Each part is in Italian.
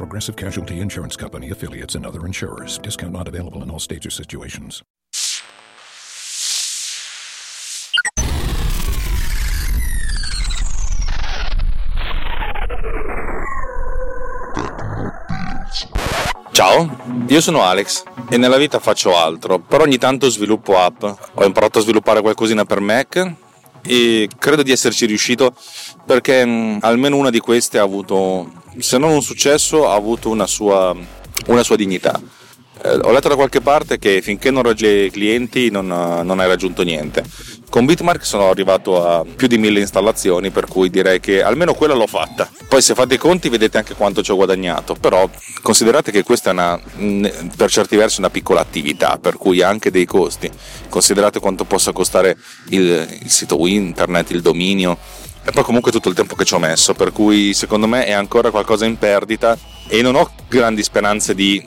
Progressive Casualty Insurance Company affiliates and other insurers. Discount not available in all states or situations. Ciao, io sono Alex e nella vita faccio altro, però ogni tanto sviluppo app. Ho imparato a sviluppare qualcosina per Mac e credo di esserci riuscito perché mh, almeno una di queste ha avuto, se non un successo, ha avuto una sua, una sua dignità. Eh, ho letto da qualche parte che finché non raggi clienti non, non hai raggiunto niente. Con Bitmark sono arrivato a più di mille installazioni, per cui direi che almeno quella l'ho fatta. Poi se fate i conti vedete anche quanto ci ho guadagnato, però considerate che questa è una, per certi versi una piccola attività, per cui ha anche dei costi. Considerate quanto possa costare il, il sito internet, il dominio, e poi comunque tutto il tempo che ci ho messo, per cui secondo me è ancora qualcosa in perdita e non ho grandi speranze di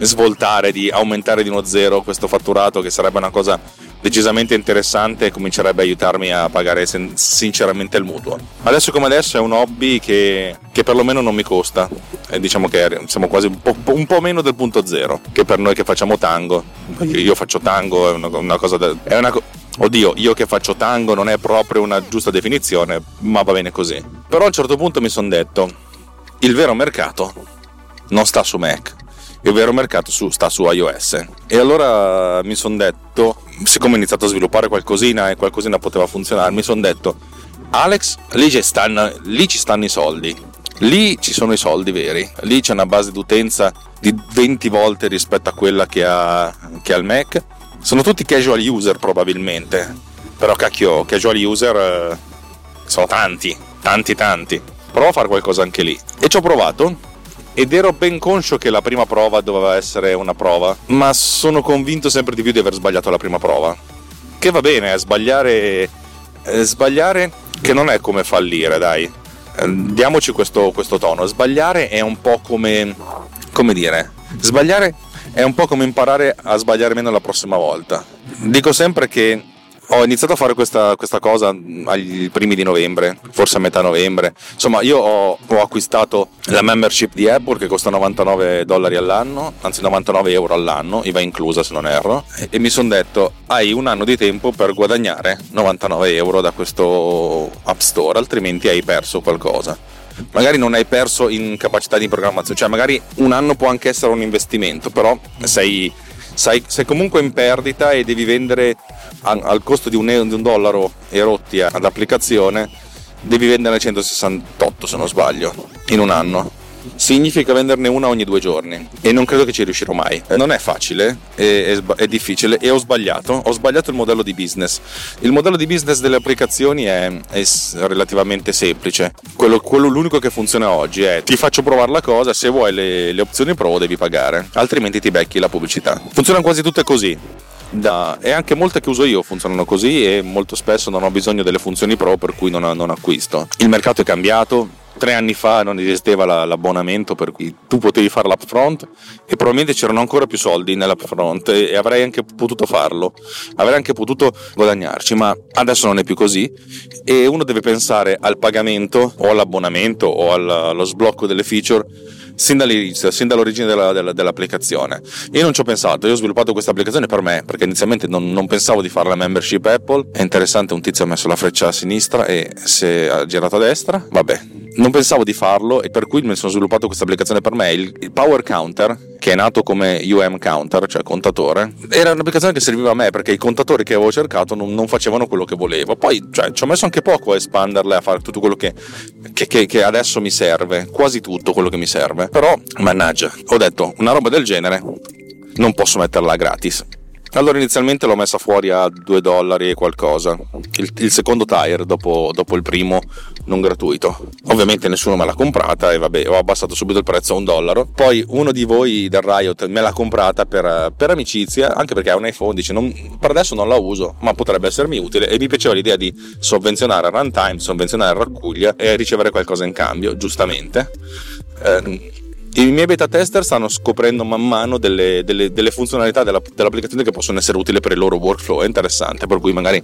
svoltare, di aumentare di uno zero questo fatturato, che sarebbe una cosa decisamente interessante e comincerebbe a aiutarmi a pagare sen- sinceramente il mutuo. Adesso come adesso è un hobby che, che perlomeno non mi costa, e diciamo che siamo quasi un po', un po', meno del punto zero, che per noi che facciamo tango, io faccio tango, è una, una cosa... Da, è una, Oddio, io che faccio tango non è proprio una giusta definizione, ma va bene così. Però a un certo punto mi sono detto, il vero mercato non sta su Mac, il vero mercato su, sta su iOS. E allora mi sono detto, siccome ho iniziato a sviluppare qualcosina e qualcosina poteva funzionare, mi sono detto, Alex, lì ci, stanno, lì ci stanno i soldi, lì ci sono i soldi veri, lì c'è una base d'utenza di 20 volte rispetto a quella che ha, che ha il Mac. Sono tutti casual user probabilmente, però cacchio, casual user eh, sono tanti, tanti, tanti. Provo a fare qualcosa anche lì. E ci ho provato ed ero ben conscio che la prima prova doveva essere una prova, ma sono convinto sempre di più di aver sbagliato la prima prova. Che va bene, sbagliare, eh, sbagliare che non è come fallire, dai. Eh, diamoci questo, questo tono. Sbagliare è un po' come... come dire? Sbagliare è un po' come imparare a sbagliare meno la prossima volta. Dico sempre che ho iniziato a fare questa, questa, cosa ai primi di novembre, forse a metà novembre. Insomma, io ho, ho, acquistato la membership di Apple che costa 99 dollari all'anno, anzi 99 euro all'anno, IVA inclusa se non erro, e, mi sono detto hai un anno di tempo per guadagnare 99 euro da questo App Store, altrimenti hai perso qualcosa magari non hai perso in capacità di programmazione, cioè magari un anno può anche essere un investimento, però sei, sei, sei comunque in perdita e devi vendere al costo di un, di un dollaro erotti ad applicazione, devi venderne 168 se non sbaglio, in un anno significa venderne una ogni due giorni e non credo che ci riuscirò mai. Non è facile, è, è, è, difficile e ho sbagliato. Ho sbagliato il modello di business. Il modello di business delle applicazioni è, è relativamente semplice. Quello, quello, l'unico che funziona oggi è ti faccio provare la cosa, se vuoi le, le opzioni pro devi pagare, altrimenti ti becchi la pubblicità. Funzionano quasi tutte così da, e anche molte che uso io funzionano così e molto spesso non ho bisogno delle funzioni pro per cui non, non acquisto. Il mercato è cambiato, tre anni fa non esisteva la, l'abbonamento per cui tu potevi fare l'upfront e probabilmente c'erano ancora più soldi nell'upfront e, e avrei anche potuto farlo, avrei anche potuto guadagnarci, ma adesso non è più così e uno deve pensare al pagamento o all'abbonamento o al, allo sblocco delle feature sin dall'inizio, sin dall'origine della, della, dell'applicazione. Io non ci ho pensato, io ho sviluppato questa applicazione per me, perché inizialmente non, non, pensavo di fare la membership Apple. È interessante, un tizio ha messo la freccia a sinistra e si è girato a destra. Vabbè, non pensavo di farlo e per cui mi sono sviluppato questa applicazione per me. Il, Power Counter, che è nato come UM Counter, cioè contatore, era un'applicazione che serviva a me perché i contatori che avevo cercato non, non facevano quello che volevo. Poi cioè, ci ho messo anche poco a espanderle, a fare tutto quello che, che, che, che adesso mi serve, quasi tutto quello che mi serve. Però, mannaggia, ho detto una roba del genere non posso metterla gratis Allora inizialmente l'ho messa fuori a 2 dollari e qualcosa, il, il secondo tire dopo, dopo, il primo non gratuito. Ovviamente nessuno me l'ha comprata e vabbè ho abbassato subito il prezzo a un dollaro. Poi uno di voi del Riot me l'ha comprata per, per amicizia, anche perché ha un iPhone, dice non, per adesso non la uso, ma potrebbe essermi utile e mi piaceva l'idea di sovvenzionare runtime, sovvenzionare raccuglia e ricevere qualcosa in cambio, giustamente. Eh, i miei beta tester stanno scoprendo man mano delle, delle, delle funzionalità della, dell'applicazione che possono essere utili per il loro workflow. È interessante, per cui magari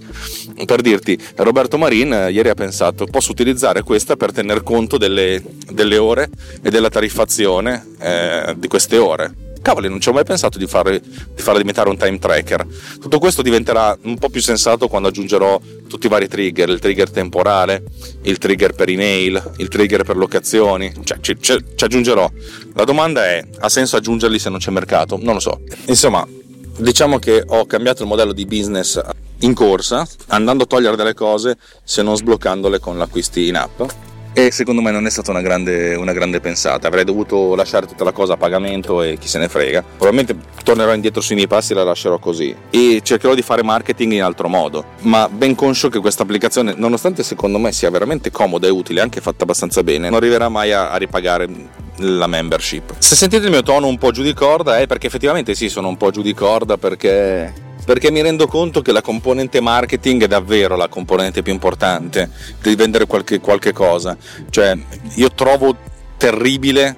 per dirti, Roberto Marin eh, ieri ha pensato posso utilizzare questa per tener conto delle, delle ore e della tariffazione eh, di queste ore cavoli, non ci ho mai pensato di, fare, di farla diventare un time tracker. Tutto questo diventerà un po' più sensato quando aggiungerò tutti i vari trigger, il trigger temporale, il trigger per email, il trigger per locazioni, cioè ci, ci, ci aggiungerò. La domanda è, ha senso aggiungerli se non c'è mercato? Non lo so. Insomma, diciamo che ho cambiato il modello di business in corsa, andando a togliere delle cose se non sbloccandole con l'acquisti in app e secondo me non è stata una grande, una grande, pensata. Avrei dovuto lasciare tutta la cosa a pagamento e chi se ne frega. Probabilmente tornerò indietro sui miei passi e la lascerò così. E cercherò di fare marketing in altro modo. Ma ben conscio che questa applicazione, nonostante secondo me sia veramente comoda e utile, anche fatta abbastanza bene, non arriverà mai a, a ripagare la membership. Se sentite il mio tono un po' giù di corda è perché effettivamente sì, sono un po' giù di corda perché perché mi rendo conto che la componente marketing è davvero la componente più importante di vendere qualche, qualche cosa. Cioè, io trovo terribile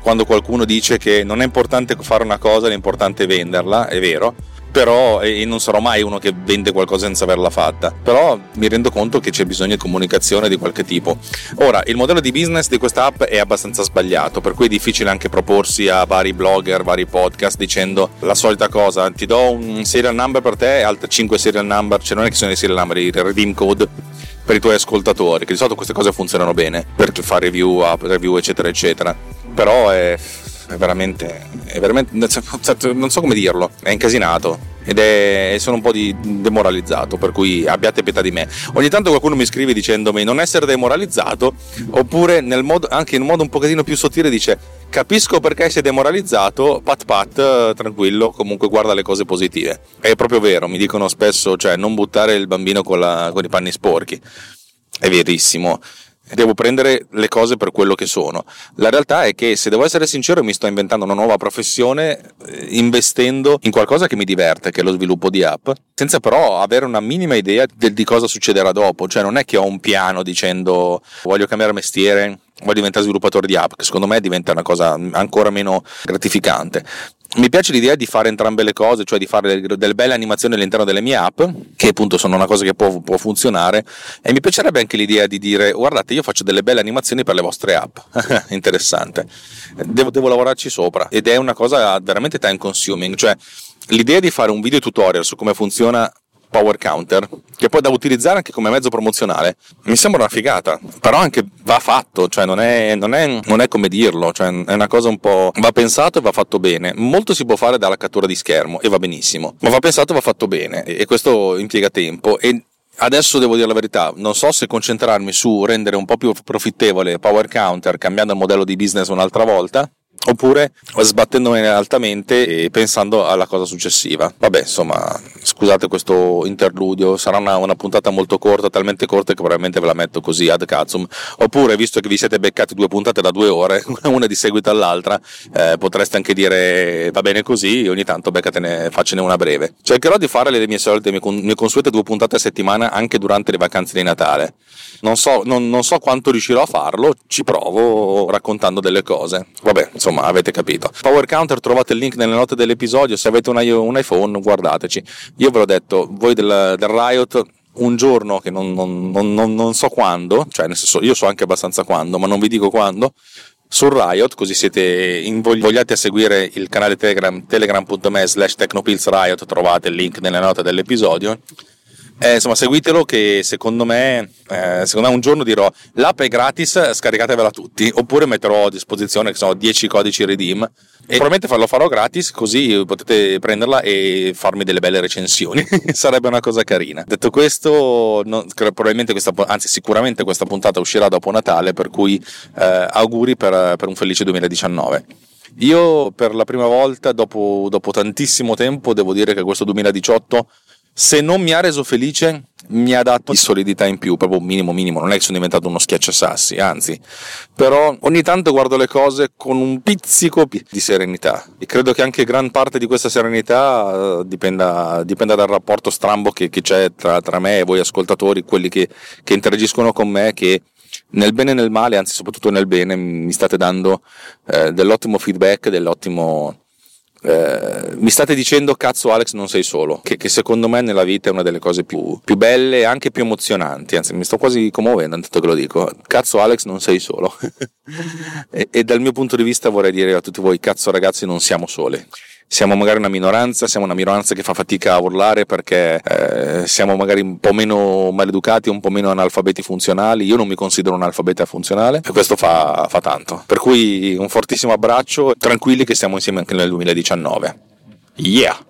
quando qualcuno dice che non è importante fare una cosa, l'importante è venderla, è vero, però e non sarò mai uno che vende qualcosa senza averla fatta. Però mi rendo conto che c'è bisogno di comunicazione di qualche tipo. Ora il modello di business di questa app è abbastanza sbagliato per cui è difficile anche proporsi a vari blogger vari podcast dicendo la solita cosa. Ti do un serial number per te altre 5 serial number cioè non è che sono i serial number i redeem code per i tuoi ascoltatori che di solito queste cose funzionano bene per fare review, review eccetera eccetera. Però è è veramente, è veramente non so come dirlo, è incasinato ed è, sono un po' demoralizzato, per cui abbiate pietà di me. Ogni tanto qualcuno mi scrive dicendomi non essere demoralizzato, oppure modo, anche in un modo un pochettino più sottile dice capisco perché sei demoralizzato, pat pat, tranquillo, comunque guarda le cose positive. È proprio vero, mi dicono spesso, cioè non buttare il bambino con, la, con i panni sporchi. È verissimo devo prendere le cose per quello che sono. La realtà è che, se devo essere sincero, mi sto inventando una nuova professione eh, investendo in qualcosa che mi diverte, che è lo sviluppo di app, senza però avere una minima idea di, di cosa succederà dopo. Cioè, non è che ho un piano dicendo voglio cambiare mestiere, voglio diventare sviluppatore di app, che secondo me diventa una cosa ancora meno gratificante. Mi piace l'idea di fare entrambe le cose, cioè di fare delle belle animazioni all'interno delle mie app, che appunto sono una cosa che può, può, funzionare, e mi piacerebbe anche l'idea di dire guardate io faccio delle belle animazioni per le vostre app, interessante, devo, devo lavorarci sopra ed è una cosa veramente time consuming, cioè l'idea di fare un video tutorial su come funziona Power Counter, che poi da utilizzare anche come mezzo promozionale, mi sembra una figata, però anche va fatto, cioè non è, non è, non è come dirlo, cioè è una cosa un po'... va pensato e va fatto bene, molto si può fare dalla cattura di schermo e va benissimo, ma va pensato e va fatto bene e questo impiega tempo. E Adesso devo dire la verità, non so se concentrarmi su rendere un po' più profittevole Power Counter cambiando il modello di business un'altra volta oppure sbattendomene altamente e pensando alla cosa successiva. Vabbè, insomma, scusate questo interludio, sarà una, una, puntata molto corta, talmente corta che probabilmente ve la metto così ad cazum. Oppure, visto che vi siete beccati due puntate da due ore, una di seguito all'altra, eh, potreste anche dire va bene così, ogni tanto beccatene, faccene una breve. Cercherò di fare le mie solite, le mie consuete due puntate a settimana anche durante le vacanze di Natale. Non so, non, non so quanto riuscirò a farlo, ci provo raccontando delle cose. Vabbè, insomma avete capito. Power Counter trovate il link nelle note dell'episodio, se avete un, un iPhone guardateci. Io ve l'ho detto, voi del, del Riot un giorno che non, non, non, non, so quando, cioè nel senso io so anche abbastanza quando, ma non vi dico quando, sul Riot, così siete invogliati a seguire il canale Telegram, telegram.me slash technopillsriot, trovate il link nelle note dell'episodio eh, insomma, seguitelo che secondo me, eh, secondo me un giorno dirò l'app è gratis, scaricatevela tutti, oppure metterò a disposizione so, 10 codici redeem e probabilmente lo farò gratis così potete prenderla e farmi delle belle recensioni, sarebbe una cosa carina. Detto questo, no, probabilmente questa, anzi sicuramente questa puntata uscirà dopo Natale, per cui eh, auguri per, per un felice 2019. Io per la prima volta dopo, dopo tantissimo tempo devo dire che questo 2018 se non mi ha reso felice mi ha dato di solidità in più, proprio minimo minimo, non è che sono diventato uno schiacciasassi, anzi, però ogni tanto guardo le cose con un pizzico di serenità. E credo che anche gran parte di questa serenità eh, dipenda, dipenda dal rapporto strambo che, che c'è tra, tra, me e voi ascoltatori, quelli che, che interagiscono con me, che nel bene e nel male, anzi soprattutto nel bene, mi state dando eh, dell'ottimo feedback, dell'ottimo eh, mi state dicendo cazzo Alex non sei solo, che, che, secondo me nella vita è una delle cose più, più, belle e anche più emozionanti, anzi mi sto quasi commuovendo intanto che lo dico, cazzo Alex non sei solo. e, e dal mio punto di vista vorrei dire a tutti voi, cazzo ragazzi non siamo soli siamo magari una minoranza, siamo una minoranza che fa fatica a urlare perché eh, siamo magari un po' meno maleducati, un po' meno analfabeti funzionali. Io non mi considero un analfabeta funzionale e questo fa, fa tanto. Per cui un fortissimo abbraccio, tranquilli che siamo insieme anche nel 2019. Yeah!